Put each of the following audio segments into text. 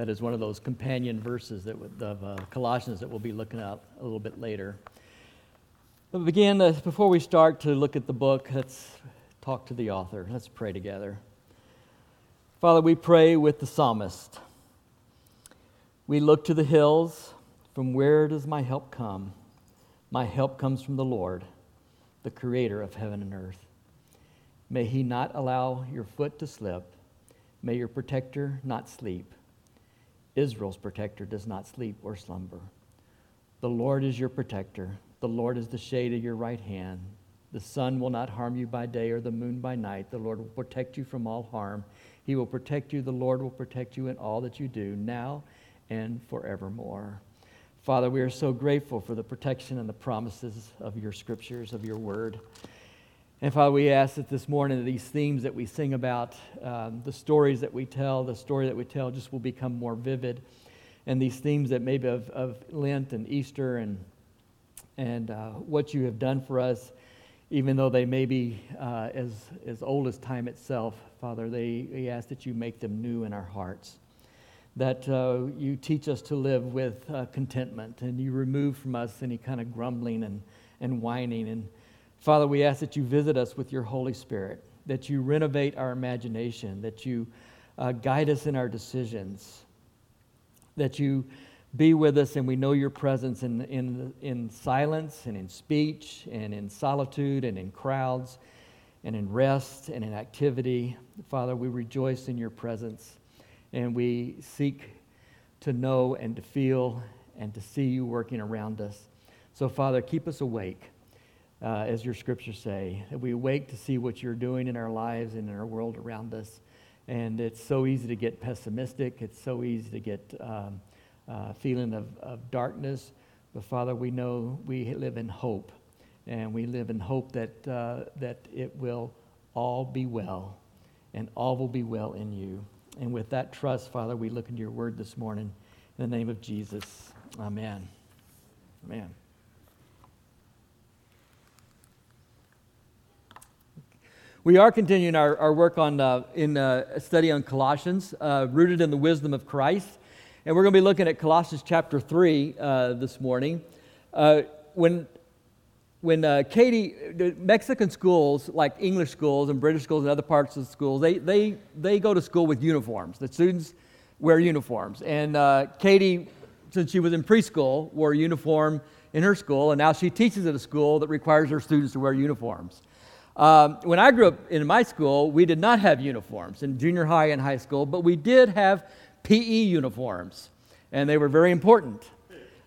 That is one of those companion verses that, of uh, Colossians that we'll be looking at a little bit later. But begin, uh, before we start to look at the book, let's talk to the author. Let's pray together. Father, we pray with the psalmist. We look to the hills. From where does my help come? My help comes from the Lord, the creator of heaven and earth. May he not allow your foot to slip. May your protector not sleep. Israel's protector does not sleep or slumber. The Lord is your protector. The Lord is the shade of your right hand. The sun will not harm you by day or the moon by night. The Lord will protect you from all harm. He will protect you. The Lord will protect you in all that you do, now and forevermore. Father, we are so grateful for the protection and the promises of your scriptures, of your word. And Father, we ask that this morning these themes that we sing about, um, the stories that we tell, the story that we tell just will become more vivid. And these themes that maybe of, of Lent and Easter and, and uh, what you have done for us, even though they may be uh, as, as old as time itself, Father, they, we ask that you make them new in our hearts. That uh, you teach us to live with uh, contentment and you remove from us any kind of grumbling and, and whining and Father, we ask that you visit us with your Holy Spirit, that you renovate our imagination, that you uh, guide us in our decisions, that you be with us and we know your presence in, in, in silence and in speech and in solitude and in crowds and in rest and in activity. Father, we rejoice in your presence and we seek to know and to feel and to see you working around us. So, Father, keep us awake uh, as your scriptures say, we awake to see what you're doing in our lives and in our world around us. And it's so easy to get pessimistic. It's so easy to get um, uh, feeling of, of darkness. But Father, we know we live in hope, and we live in hope that uh, that it will all be well, and all will be well in you. And with that trust, Father, we look into your word this morning. In the name of Jesus, Amen. Amen. We are continuing our, our work on, uh, in uh, a study on Colossians, uh, rooted in the wisdom of Christ. And we're going to be looking at Colossians chapter 3 uh, this morning. Uh, when when uh, Katie, Mexican schools, like English schools and British schools and other parts of the schools, they, they, they go to school with uniforms. The students wear uniforms. And Katie, since she was in preschool, wore a uniform in her school, and now she teaches at a school that requires her students to wear uniforms. Um, when I grew up in my school, we did not have uniforms in junior high and high school, but we did have PE uniforms, and they were very important.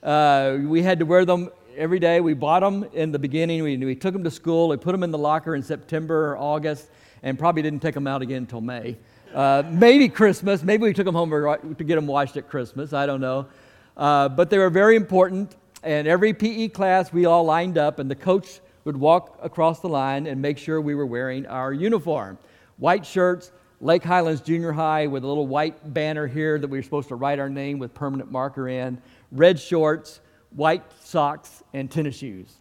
Uh, we had to wear them every day. We bought them in the beginning. We, we took them to school. We put them in the locker in September or August, and probably didn't take them out again until May. Uh, maybe Christmas. Maybe we took them home to get them washed at Christmas. I don't know. Uh, but they were very important. And every PE class, we all lined up, and the coach would walk across the line and make sure we were wearing our uniform. White shirts, Lake Highlands Junior High with a little white banner here that we were supposed to write our name with permanent marker in, red shorts, white socks, and tennis shoes.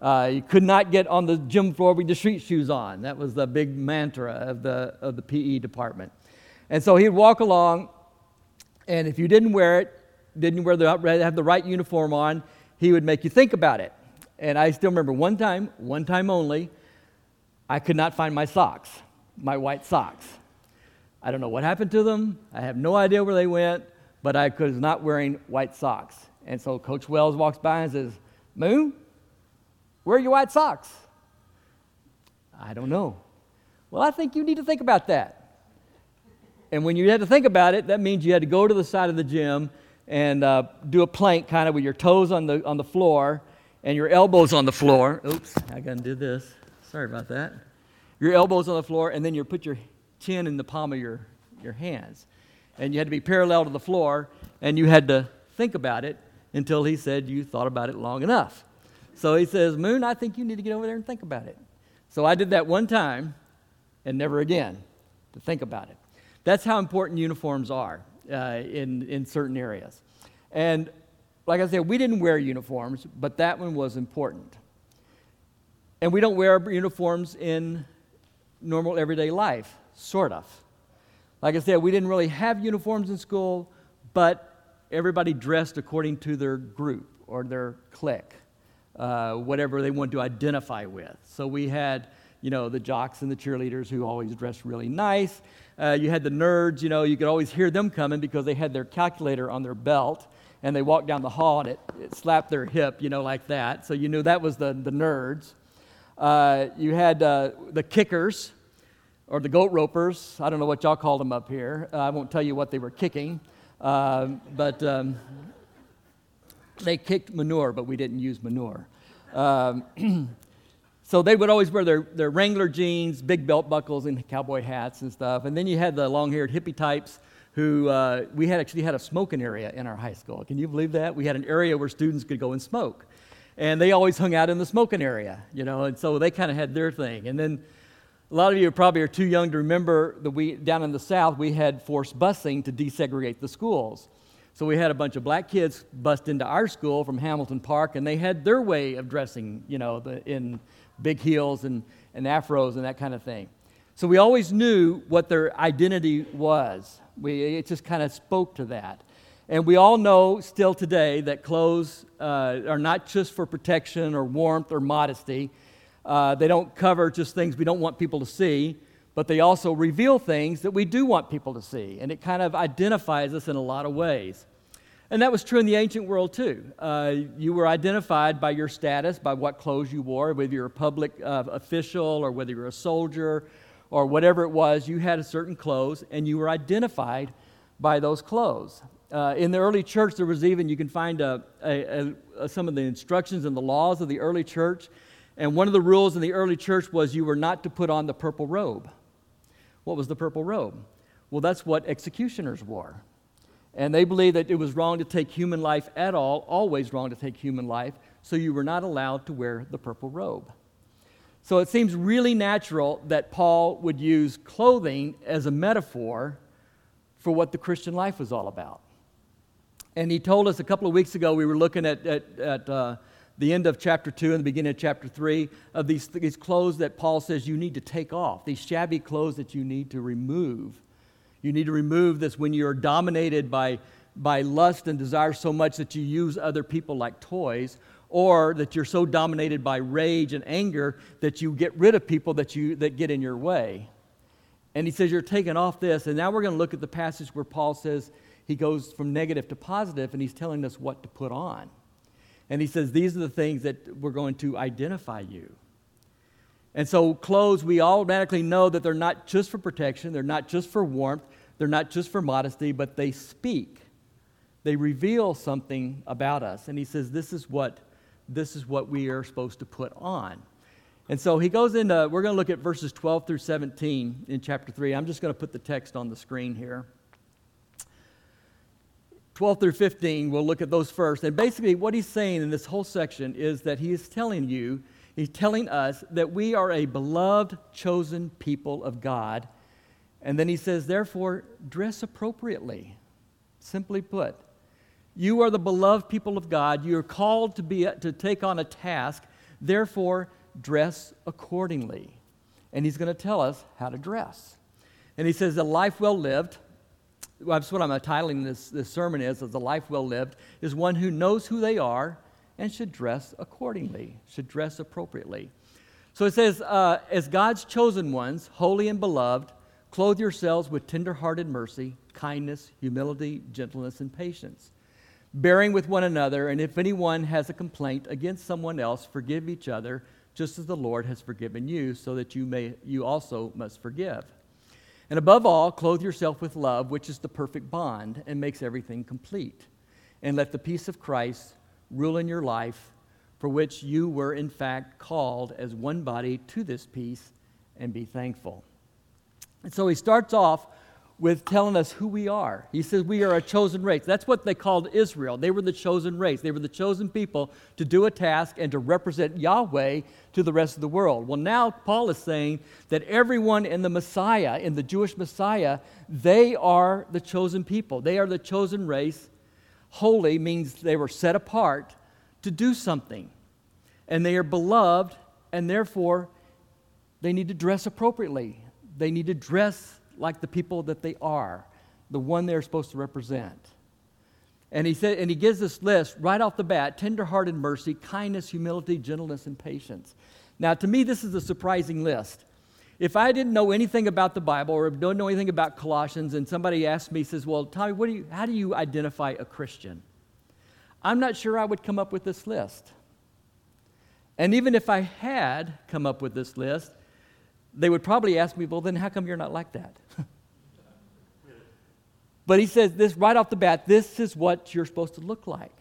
Uh, you could not get on the gym floor with your street shoes on. That was the big mantra of the, of the PE department. And so he'd walk along, and if you didn't wear it, didn't wear the, have the right uniform on, he would make you think about it. And I still remember one time, one time only, I could not find my socks, my white socks. I don't know what happened to them. I have no idea where they went, but I was not wearing white socks. And so Coach Wells walks by and says, Moon, where are your white socks? I don't know. Well, I think you need to think about that. And when you had to think about it, that means you had to go to the side of the gym and uh, do a plank kind of with your toes on the, on the floor and your elbows on the floor. Oops, I gotta do this. Sorry about that. Your elbows on the floor, and then you put your chin in the palm of your, your hands. And you had to be parallel to the floor, and you had to think about it until he said you thought about it long enough. So he says, Moon, I think you need to get over there and think about it. So I did that one time and never again to think about it. That's how important uniforms are uh, in, in certain areas. And like I said, we didn't wear uniforms, but that one was important. And we don't wear uniforms in normal everyday life, sort of. Like I said, we didn't really have uniforms in school, but everybody dressed according to their group or their clique, uh, whatever they wanted to identify with. So we had, you know, the jocks and the cheerleaders who always dressed really nice. Uh, you had the nerds, you know, you could always hear them coming because they had their calculator on their belt and they walked down the hall and it, it slapped their hip, you know, like that. So you knew that was the, the nerds. Uh, you had uh, the kickers or the goat ropers. I don't know what y'all called them up here. Uh, I won't tell you what they were kicking, uh, but um, they kicked manure, but we didn't use manure. Um, so they would always wear their, their Wrangler jeans, big belt buckles, and cowboy hats and stuff. And then you had the long haired hippie types who uh, we had actually had a smoking area in our high school. Can you believe that? We had an area where students could go and smoke. And they always hung out in the smoking area, you know, and so they kind of had their thing. And then a lot of you probably are too young to remember that we, down in the South, we had forced busing to desegregate the schools. So we had a bunch of black kids bust into our school from Hamilton Park, and they had their way of dressing, you know, the, in big heels and, and afros and that kind of thing. So we always knew what their identity was. We, it just kind of spoke to that. And we all know still today that clothes uh, are not just for protection or warmth or modesty. Uh, they don't cover just things we don't want people to see, but they also reveal things that we do want people to see. And it kind of identifies us in a lot of ways. And that was true in the ancient world too. Uh, you were identified by your status, by what clothes you wore, whether you're a public uh, official or whether you're a soldier or whatever it was, you had a certain clothes and you were identified by those clothes. Uh, in the early church, there was even, you can find a, a, a, some of the instructions and the laws of the early church and one of the rules in the early church was you were not to put on the purple robe. What was the purple robe? Well, that's what executioners wore. And they believed that it was wrong to take human life at all, always wrong to take human life, so you were not allowed to wear the purple robe. So it seems really natural that Paul would use clothing as a metaphor for what the Christian life was all about. And he told us a couple of weeks ago, we were looking at, at, at uh, the end of chapter 2 and the beginning of chapter 3 of these, these clothes that Paul says you need to take off, these shabby clothes that you need to remove. You need to remove this when you're dominated by, by lust and desire so much that you use other people like toys, or that you're so dominated by rage and anger that you get rid of people that, you, that get in your way. And he says, You're taking off this. And now we're going to look at the passage where Paul says he goes from negative to positive, and he's telling us what to put on. And he says, These are the things that we're going to identify you. And so, clothes, we automatically know that they're not just for protection, they're not just for warmth, they're not just for modesty, but they speak. They reveal something about us. And he says, This is what, this is what we are supposed to put on. And so he goes into, we're going to look at verses 12 through 17 in chapter 3. I'm just going to put the text on the screen here. 12 through 15, we'll look at those first. And basically, what he's saying in this whole section is that he is telling you, he's telling us that we are a beloved, chosen people of God. And then he says, therefore, dress appropriately. Simply put, you are the beloved people of God. You are called to, be, to take on a task. Therefore, dress accordingly. And he's going to tell us how to dress. And he says, a life well lived that's what I'm titling this, this sermon is, as a life well lived, is one who knows who they are and should dress accordingly, should dress appropriately. So it says, uh, as God's chosen ones, holy and beloved, clothe yourselves with tenderhearted mercy, kindness, humility, gentleness, and patience, bearing with one another, and if anyone has a complaint against someone else, forgive each other, just as the Lord has forgiven you, so that you may you also must forgive. And above all, clothe yourself with love, which is the perfect bond and makes everything complete. And let the peace of Christ rule in your life, for which you were in fact called as one body to this peace, and be thankful. And so he starts off with telling us who we are. He says we are a chosen race. That's what they called Israel. They were the chosen race. They were the chosen people to do a task and to represent Yahweh to the rest of the world. Well, now Paul is saying that everyone in the Messiah, in the Jewish Messiah, they are the chosen people. They are the chosen race. Holy means they were set apart to do something. And they are beloved, and therefore they need to dress appropriately. They need to dress like the people that they are, the one they're supposed to represent. And he said, and he gives this list right off the bat: tenderhearted mercy, kindness, humility, gentleness, and patience. Now, to me, this is a surprising list. If I didn't know anything about the Bible or don't know anything about Colossians, and somebody asked me, says, "Well, Tommy, what do you, how do you identify a Christian?" I'm not sure I would come up with this list. And even if I had come up with this list, they would probably ask me, "Well, then how come you're not like that?" But he says this right off the bat this is what you're supposed to look like.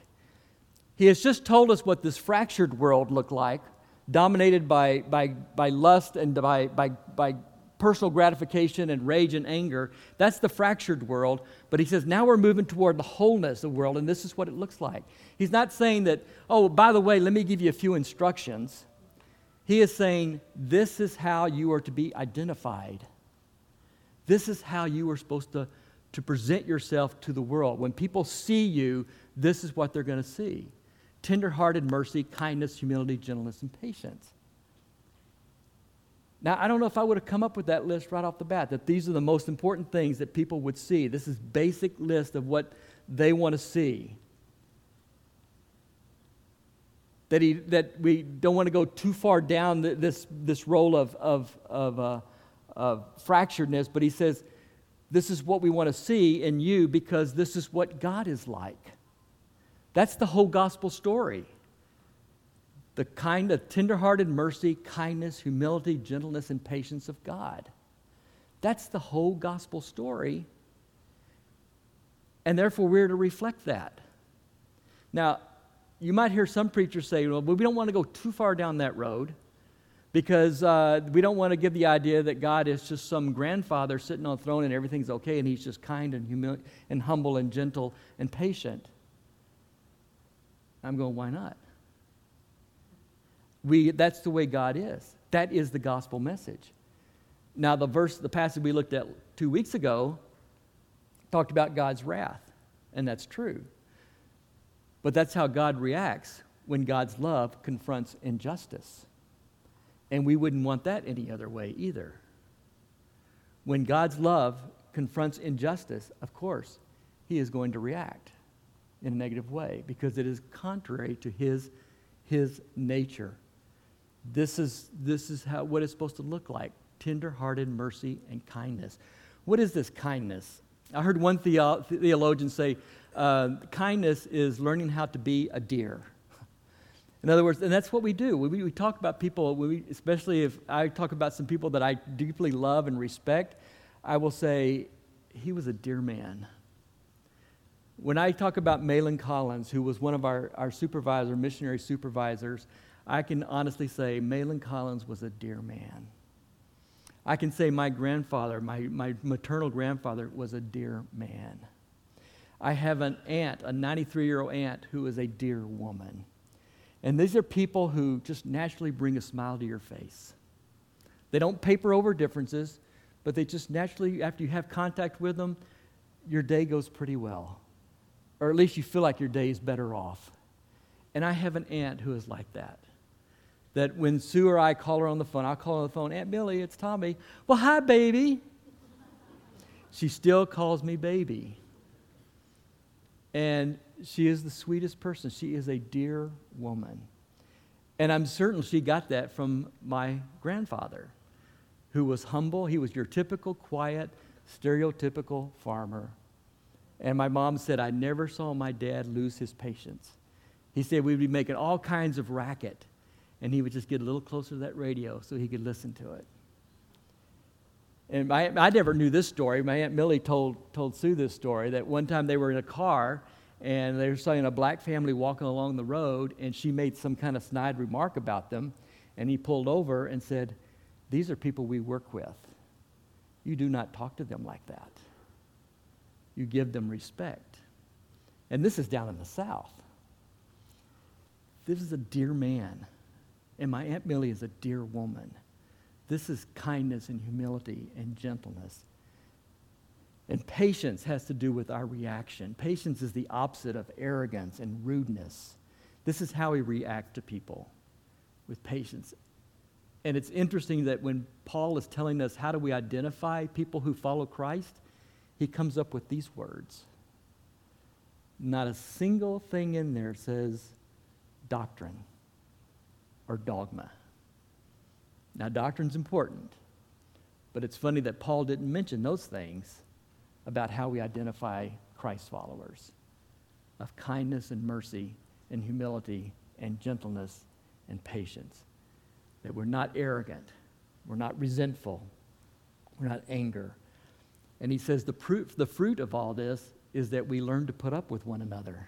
He has just told us what this fractured world looked like, dominated by, by, by lust and by, by, by personal gratification and rage and anger. That's the fractured world. But he says now we're moving toward the wholeness of the world, and this is what it looks like. He's not saying that, oh, by the way, let me give you a few instructions. He is saying this is how you are to be identified. This is how you are supposed to to present yourself to the world. When people see you, this is what they're going to see tenderhearted mercy, kindness, humility, gentleness, and patience. Now, I don't know if I would have come up with that list right off the bat, that these are the most important things that people would see. This is basic list of what they want to see. That, he, that we don't want to go too far down this, this role of, of, of, uh, of fracturedness, but he says, this is what we want to see in you because this is what God is like. That's the whole gospel story. The kind of tenderhearted mercy, kindness, humility, gentleness, and patience of God. That's the whole gospel story. And therefore, we're to reflect that. Now, you might hear some preachers say, well, we don't want to go too far down that road because uh, we don't want to give the idea that God is just some grandfather sitting on a throne and everything's okay and he's just kind and, humil- and humble and gentle and patient. I'm going, why not? We, that's the way God is. That is the gospel message. Now, the verse, the passage we looked at two weeks ago talked about God's wrath, and that's true. But that's how God reacts when God's love confronts injustice. And we wouldn't want that any other way either. When God's love confronts injustice, of course, he is going to react in a negative way because it is contrary to his, his nature. This is, this is how, what it's supposed to look like tender-hearted mercy and kindness. What is this kindness? I heard one theologian say uh, kindness is learning how to be a deer. In other words, and that's what we do. We, we talk about people, we, especially if I talk about some people that I deeply love and respect, I will say, he was a dear man. When I talk about Malin Collins, who was one of our, our supervisor, missionary supervisors, I can honestly say Malin Collins was a dear man. I can say my grandfather, my, my maternal grandfather, was a dear man. I have an aunt, a 93 year old aunt, who is a dear woman. And these are people who just naturally bring a smile to your face. They don't paper over differences, but they just naturally, after you have contact with them, your day goes pretty well. Or at least you feel like your day is better off. And I have an aunt who is like that. That when Sue or I call her on the phone, I'll call her on the phone, Aunt Millie, it's Tommy. Well, hi, baby. She still calls me baby. And she is the sweetest person. She is a dear woman. And I'm certain she got that from my grandfather, who was humble. He was your typical, quiet, stereotypical farmer. And my mom said, I never saw my dad lose his patience. He said we'd be making all kinds of racket, and he would just get a little closer to that radio so he could listen to it. And my, I never knew this story. My Aunt Millie told, told Sue this story that one time they were in a car and they were seeing a black family walking along the road, and she made some kind of snide remark about them. And he pulled over and said, These are people we work with. You do not talk to them like that. You give them respect. And this is down in the South. This is a dear man, and my Aunt Millie is a dear woman. This is kindness and humility and gentleness. And patience has to do with our reaction. Patience is the opposite of arrogance and rudeness. This is how we react to people with patience. And it's interesting that when Paul is telling us how do we identify people who follow Christ, he comes up with these words not a single thing in there says doctrine or dogma. Now, doctrine's important, but it's funny that Paul didn't mention those things about how we identify Christ followers of kindness and mercy and humility and gentleness and patience. That we're not arrogant, we're not resentful, we're not anger. And he says the fruit, the fruit of all this is that we learn to put up with one another.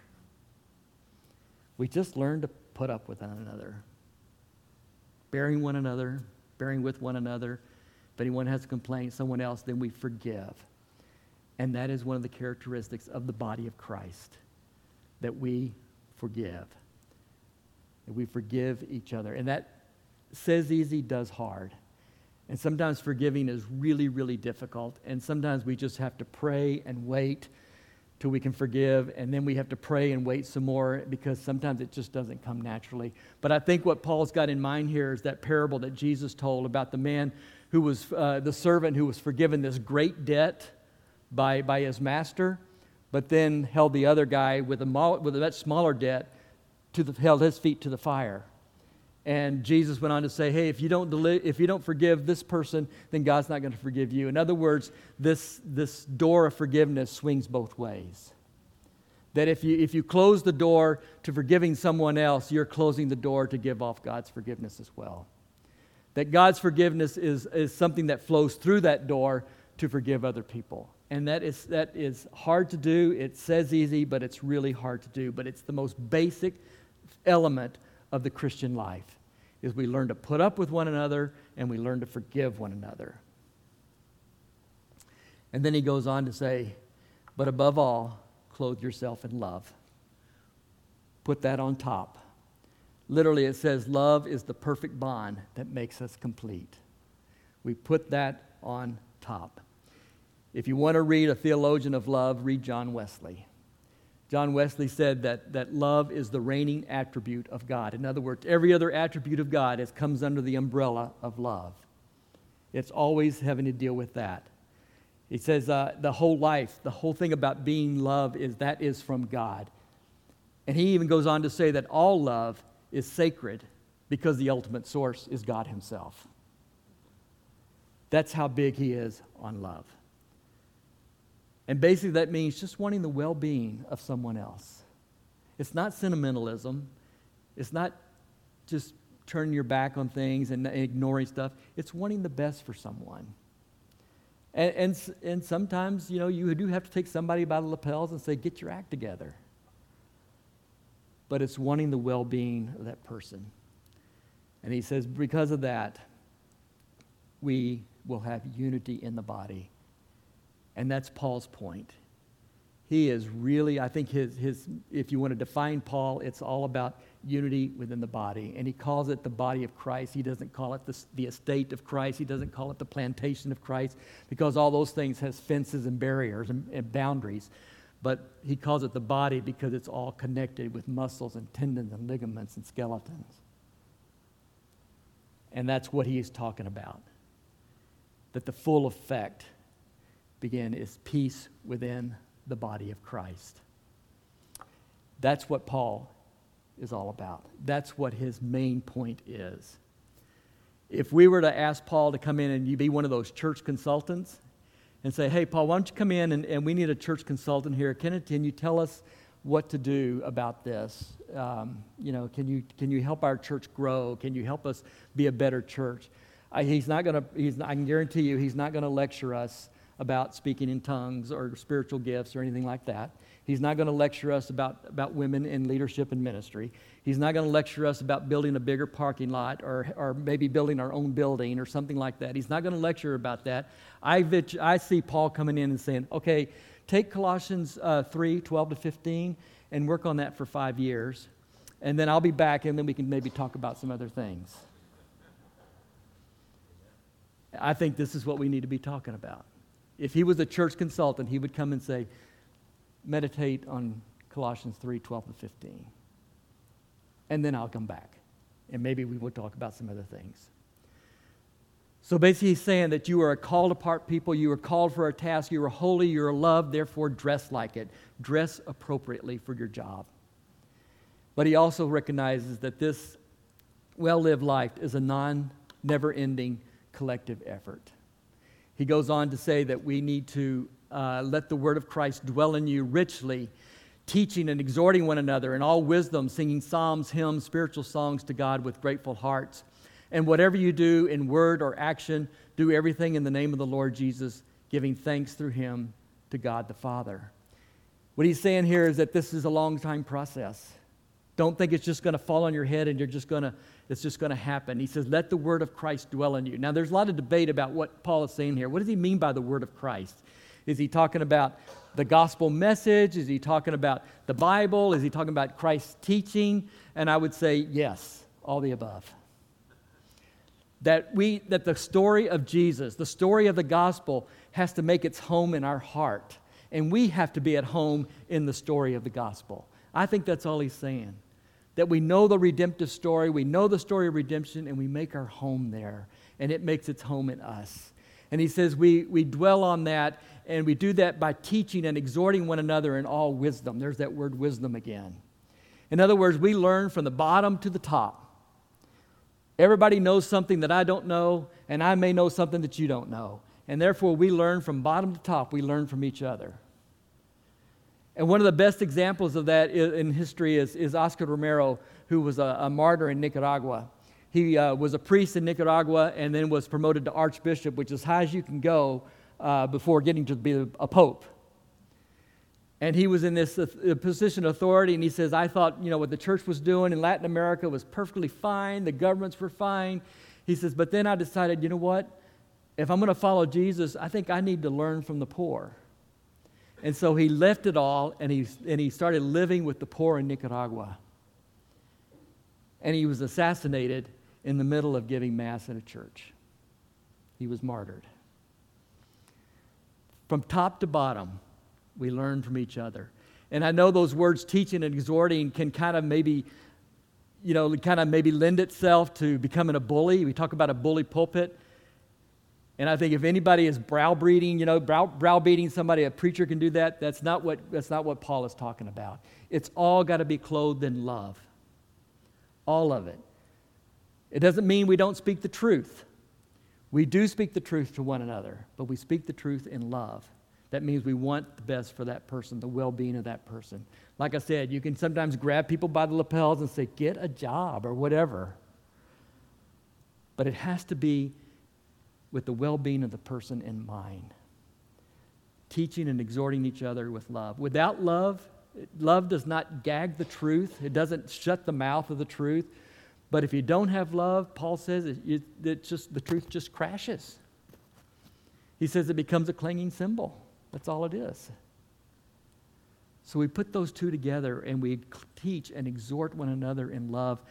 We just learn to put up with one another, bearing one another, bearing with one another. If anyone has a complaint, someone else, then we forgive. And that is one of the characteristics of the body of Christ that we forgive. That we forgive each other. And that says easy, does hard. And sometimes forgiving is really, really difficult. And sometimes we just have to pray and wait till we can forgive. And then we have to pray and wait some more because sometimes it just doesn't come naturally. But I think what Paul's got in mind here is that parable that Jesus told about the man who was uh, the servant who was forgiven this great debt by, by his master, but then held the other guy with a, with a much smaller debt, to the, held his feet to the fire. And Jesus went on to say, hey, if you don't, deli- if you don't forgive this person, then God's not going to forgive you. In other words, this, this door of forgiveness swings both ways. That if you, if you close the door to forgiving someone else, you're closing the door to give off God's forgiveness as well. That God's forgiveness is, is something that flows through that door to forgive other people. And that is, that is hard to do. It says easy, but it's really hard to do. But it's the most basic element of the Christian life is we learn to put up with one another and we learn to forgive one another. And then he goes on to say, but above all, clothe yourself in love. Put that on top. Literally, it says, love is the perfect bond that makes us complete. We put that on top. If you want to read a theologian of love, read John Wesley. John Wesley said that, that love is the reigning attribute of God. In other words, every other attribute of God is, comes under the umbrella of love. It's always having to deal with that. He says uh, the whole life, the whole thing about being love is that is from God. And he even goes on to say that all love is sacred because the ultimate source is God Himself. That's how big He is on love. And basically, that means just wanting the well being of someone else. It's not sentimentalism, it's not just turning your back on things and ignoring stuff. It's wanting the best for someone. And, and, and sometimes, you know, you do have to take somebody by the lapels and say, get your act together. But it's wanting the well being of that person. And he says, because of that, we will have unity in the body. And that's Paul's point. He is really, I think, his, his, if you want to define Paul, it's all about unity within the body. And he calls it the body of Christ. He doesn't call it the, the estate of Christ. He doesn't call it the plantation of Christ because all those things has fences and barriers and, and boundaries. But he calls it the body because it's all connected with muscles and tendons and ligaments and skeletons. And that's what he is talking about. That the full effect begin is peace within the body of Christ. That's what Paul is all about. That's what his main point is. If we were to ask Paul to come in and you be one of those church consultants and say, hey, Paul, why don't you come in and, and we need a church consultant here. Can, can you tell us what to do about this? Um, you know, can you, can you help our church grow? Can you help us be a better church? I, he's not going to, I can guarantee you, he's not going to lecture us about speaking in tongues or spiritual gifts or anything like that. He's not going to lecture us about, about women in leadership and ministry. He's not going to lecture us about building a bigger parking lot or, or maybe building our own building or something like that. He's not going to lecture about that. I, I see Paul coming in and saying, okay, take Colossians uh, 3 12 to 15 and work on that for five years. And then I'll be back and then we can maybe talk about some other things. I think this is what we need to be talking about if he was a church consultant, he would come and say, meditate on Colossians 3 12 and 15. And then I'll come back. And maybe we will talk about some other things. So basically, he's saying that you are a called apart people, you are called for a task, you are holy, you are loved, therefore dress like it. Dress appropriately for your job. But he also recognizes that this well lived life is a non never ending collective effort. He goes on to say that we need to uh, let the word of Christ dwell in you richly, teaching and exhorting one another in all wisdom, singing psalms, hymns, spiritual songs to God with grateful hearts. And whatever you do in word or action, do everything in the name of the Lord Jesus, giving thanks through him to God the Father. What he's saying here is that this is a long time process. Don't think it's just going to fall on your head and you're just going to it's just going to happen. He says, Let the word of Christ dwell in you. Now, there's a lot of debate about what Paul is saying here. What does he mean by the word of Christ? Is he talking about the gospel message? Is he talking about the Bible? Is he talking about Christ's teaching? And I would say, yes, all the above. That, we, that the story of Jesus, the story of the gospel, has to make its home in our heart. And we have to be at home in the story of the gospel. I think that's all he's saying that we know the redemptive story, we know the story of redemption, and we make our home there, and it makes its home in us. And he says we, we dwell on that, and we do that by teaching and exhorting one another in all wisdom. There's that word wisdom again. In other words, we learn from the bottom to the top. Everybody knows something that I don't know, and I may know something that you don't know. And therefore, we learn from bottom to top, we learn from each other. And one of the best examples of that in history is, is Oscar Romero, who was a, a martyr in Nicaragua. He uh, was a priest in Nicaragua and then was promoted to archbishop, which is high as you can go uh, before getting to be a pope. And he was in this uh, position of authority, and he says, I thought, you know, what the church was doing in Latin America was perfectly fine, the governments were fine. He says, but then I decided, you know what? If I'm going to follow Jesus, I think I need to learn from the poor. And so he left it all and he, and he started living with the poor in Nicaragua. And he was assassinated in the middle of giving Mass in a church. He was martyred. From top to bottom, we learn from each other. And I know those words, teaching and exhorting, can kind of maybe, you know, kind of maybe lend itself to becoming a bully. We talk about a bully pulpit. And I think if anybody is browbeating, you know, brow, browbeating somebody, a preacher can do that. That's not what, that's not what Paul is talking about. It's all got to be clothed in love. All of it. It doesn't mean we don't speak the truth. We do speak the truth to one another, but we speak the truth in love. That means we want the best for that person, the well being of that person. Like I said, you can sometimes grab people by the lapels and say, get a job or whatever. But it has to be with the well being of the person in mind. Teaching and exhorting each other with love. Without love, love does not gag the truth, it doesn't shut the mouth of the truth. But if you don't have love, Paul says it, it just, the truth just crashes. He says it becomes a clanging cymbal. That's all it is. So we put those two together and we teach and exhort one another in love.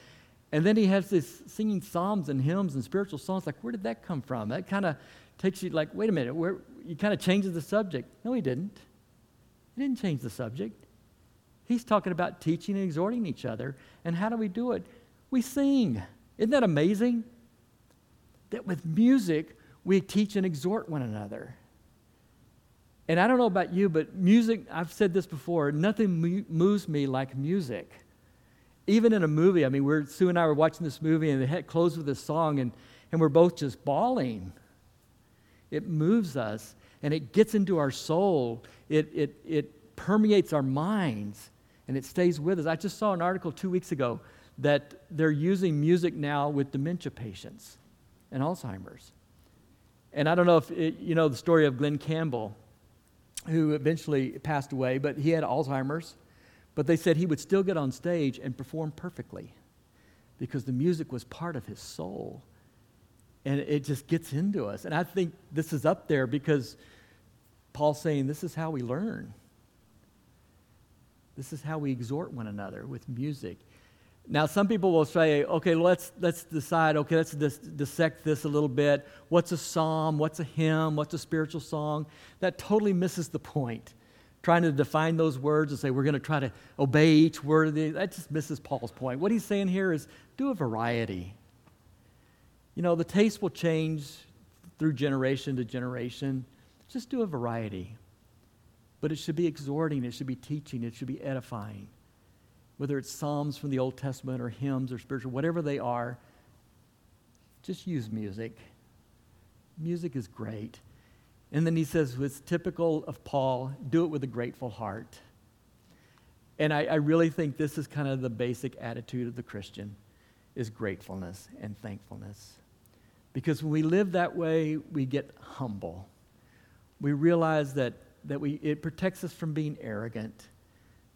And then he has this singing psalms and hymns and spiritual songs. Like, where did that come from? That kind of takes you like, wait a minute, where he kind of changes the subject. No, he didn't. He didn't change the subject. He's talking about teaching and exhorting each other. And how do we do it? We sing. Isn't that amazing? That with music, we teach and exhort one another. And I don't know about you, but music, I've said this before, nothing moves me like music even in a movie, I mean, we're, Sue and I were watching this movie and it closed with this song, and, and we're both just bawling. It moves us and it gets into our soul, it, it, it permeates our minds, and it stays with us. I just saw an article two weeks ago that they're using music now with dementia patients and Alzheimer's. And I don't know if it, you know the story of Glen Campbell, who eventually passed away, but he had Alzheimer's but they said he would still get on stage and perform perfectly because the music was part of his soul. And it just gets into us. And I think this is up there because Paul's saying this is how we learn. This is how we exhort one another with music. Now, some people will say, okay, let's, let's decide, okay, let's dis- dissect this a little bit. What's a psalm? What's a hymn? What's a spiritual song? That totally misses the point trying to define those words and say we're going to try to obey each word of these. That just misses Paul's point. What he's saying here is do a variety. You know, the taste will change through generation to generation. Just do a variety. But it should be exhorting, it should be teaching, it should be edifying. Whether it's Psalms from the Old Testament or hymns or spiritual, whatever they are, just use music. Music is great. And then he says, it's typical of Paul, do it with a grateful heart. And I, I, really think this is kind of the basic attitude of the Christian is gratefulness and thankfulness. Because when we live that way, we get humble. We realize that, that we, it protects us from being arrogant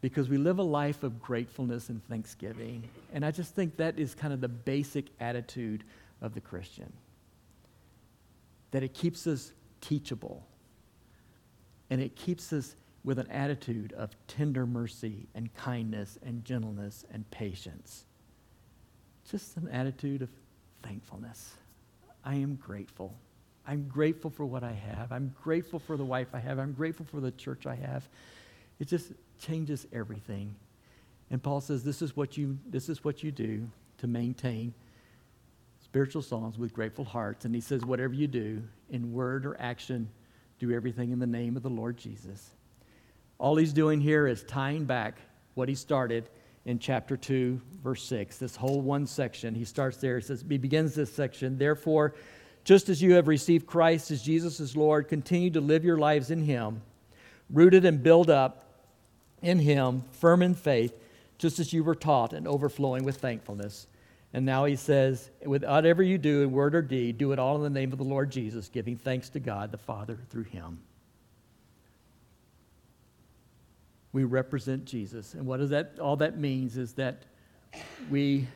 because we live a life of gratefulness and thanksgiving. And I just think that is kind of the basic attitude of the Christian. That it keeps us teachable and it keeps us with an attitude of tender mercy and kindness and gentleness and patience. Just an attitude of thankfulness. I am grateful. I'm grateful for what I have. I'm grateful for the wife I have. I'm grateful for the church I have. It just changes everything. And Paul says this is what you this is what you do to maintain spiritual songs with grateful hearts. And he says whatever you do in word or action, do everything in the name of the Lord Jesus. All he's doing here is tying back what he started in chapter 2, verse 6. This whole one section, he starts there. He says, he begins this section, therefore, just as you have received Christ as Jesus is Lord, continue to live your lives in him, rooted and built up in him, firm in faith, just as you were taught, and overflowing with thankfulness. And now he says, whatever you do in word or deed, do it all in the name of the Lord Jesus, giving thanks to God the Father through him. we represent Jesus. And what does that all that means is that we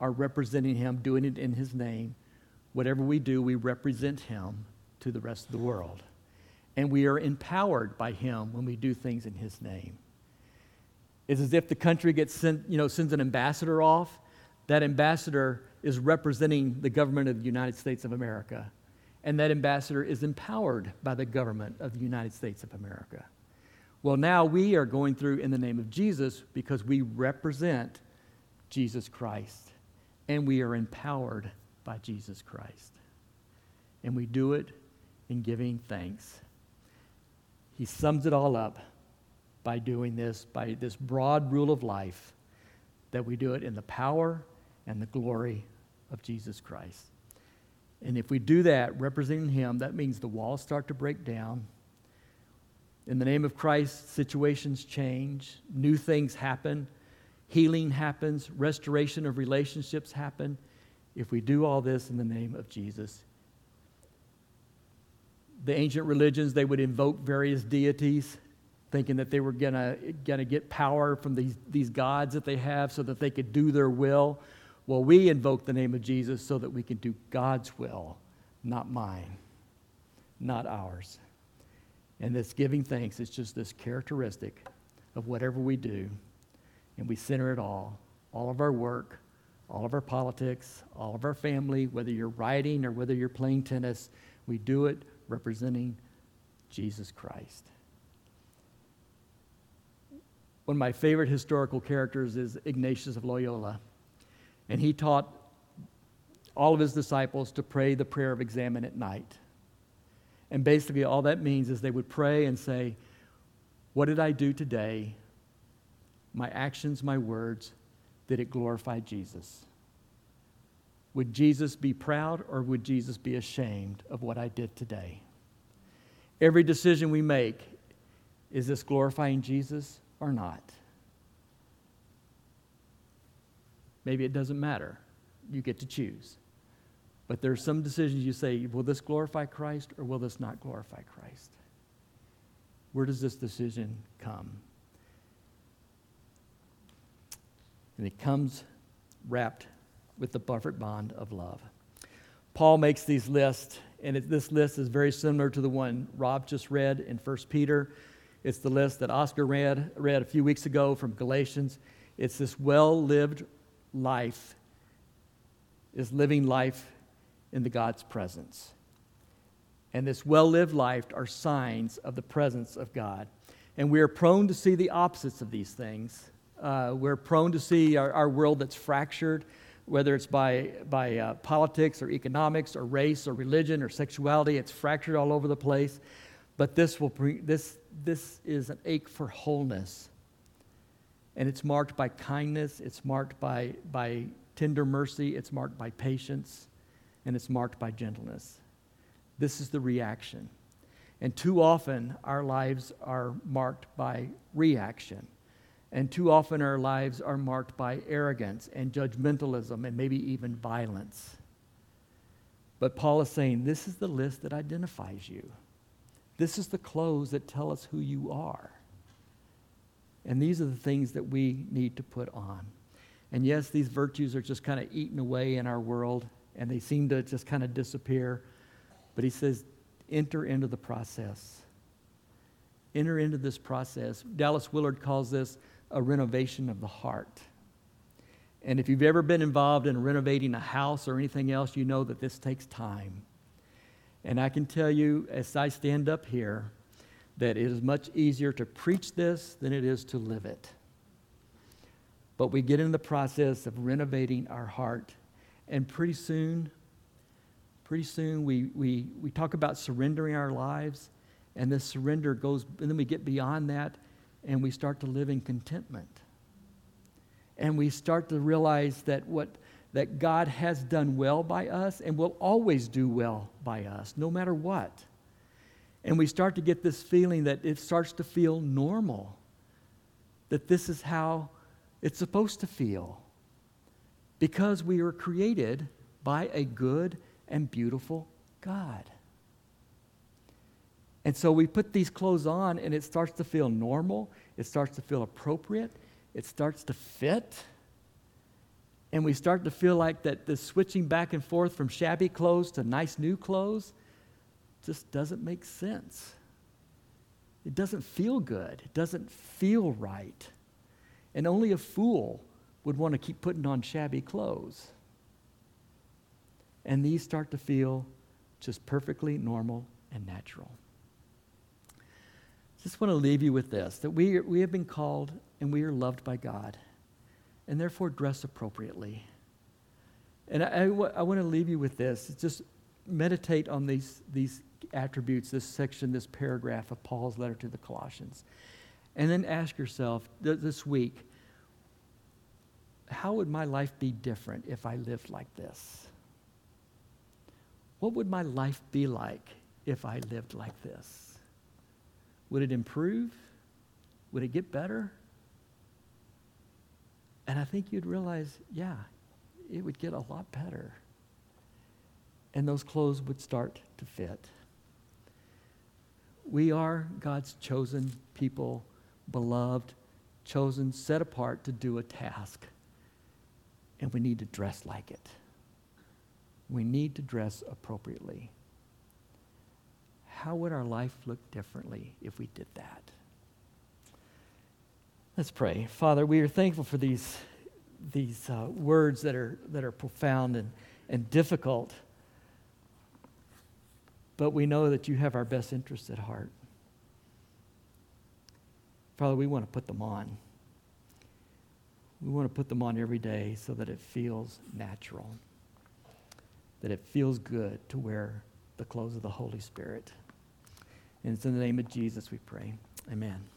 are representing him, doing it in his name. Whatever we do, we represent him to the rest of the world. And we are empowered by him when we do things in his name. It's as if the country gets sent, you know, sends an ambassador off. That ambassador is representing the government of the United States of America. And that ambassador is empowered by the government of the United States of America. Well, now we are going through in the name of Jesus because we represent Jesus Christ and we are empowered by Jesus Christ. And we do it in giving thanks. He sums it all up by doing this, by this broad rule of life, that we do it in the power and the glory of Jesus Christ. And if we do that, representing Him, that means the walls start to break down in the name of Christ, situations change, new things happen, healing happens, restoration of relationships happen. If we do all this in the name of Jesus, the ancient religions, they would invoke various deities, thinking that they were going to get power from these, these gods that they have so that they could do their will. Well, we invoke the name of Jesus so that we can do God's will, not mine, not ours. And this giving thanks is just this characteristic of whatever we do. And we center it all all of our work, all of our politics, all of our family, whether you're writing or whether you're playing tennis, we do it representing Jesus Christ. One of my favorite historical characters is Ignatius of Loyola. And he taught all of his disciples to pray the prayer of examen at night. And basically, all that means is they would pray and say, What did I do today? My actions, my words, did it glorify Jesus? Would Jesus be proud or would Jesus be ashamed of what I did today? Every decision we make, is this glorifying Jesus or not? Maybe it doesn't matter. You get to choose. But there are some decisions you say, will this glorify Christ or will this not glorify Christ? Where does this decision come? And it comes wrapped with the perfect bond of love. Paul makes these lists, and it, this list is very similar to the one Rob just read in 1 Peter. It's the list that Oscar read, read a few weeks ago from Galatians. It's this well lived life, is living life in the God's presence. And this well lived life are signs of the presence of God. And we are prone to see the opposites of these things. Uh, we're prone to see our, our world that's fractured, whether it's by, by uh, politics or economics or race or religion or sexuality. It's fractured all over the place. But this, will bring, this, this is an ache for wholeness. And it's marked by kindness, it's marked by, by tender mercy, it's marked by patience, and it's marked by gentleness. This is the reaction. And too often, our lives are marked by reaction. And too often, our lives are marked by arrogance and judgmentalism and maybe even violence. But Paul is saying this is the list that identifies you. This is the clothes that tell us who you are. And these are the things that we need to put on. And yes, these virtues are just kind of eaten away in our world, and they seem to just kind of disappear. But he says, enter into the process. Enter into this process. Dallas Willard calls this a renovation of the heart. And if you've ever been involved in renovating a house or anything else, you know that this takes time. And I can tell you, as I stand up here, that it is much easier to preach this than it is to live it. But we get in the process of renovating our heart, and pretty soon, pretty soon we, we, we talk about surrendering our lives, and this surrender goes, and then we get beyond that, and we start to live in contentment. And we start to realize that what that God has done well by us and will always do well by us, no matter what. And we start to get this feeling that it starts to feel normal, that this is how it's supposed to feel. Because we were created by a good and beautiful God. And so we put these clothes on, and it starts to feel normal, it starts to feel appropriate, it starts to fit. And we start to feel like that the switching back and forth from shabby clothes to nice new clothes just doesn't make sense. It doesn't feel good. It doesn't feel right. And only a fool would want to keep putting on shabby clothes. And these start to feel just perfectly normal and natural. Just want to leave you with this that we, we have been called and we are loved by God, and therefore dress appropriately. And I, I, want to leave you with this. Just meditate on these, these attributes, this section, this paragraph of Paul's letter to the Colossians. And then ask yourself th- this week how would my life be different if I lived like this? What would my life be like if I lived like this? Would it improve? Would it get better? And I think you'd realize, yeah, it would get a lot better. And those clothes would start to fit. We are God's chosen people, beloved, chosen, set apart to do a task. And we need to dress like it. We need to dress appropriately. How would our life look differently if we did that? Let's pray. Father, we are thankful for these, these uh, words that are, that are profound and, and difficult but we know that you have our best interests at heart. Father, we want to put them on. We want to put them on every day so that it feels natural, that it feels good to wear the clothes of the Holy Spirit. And it's in the name of Jesus we pray. Amen.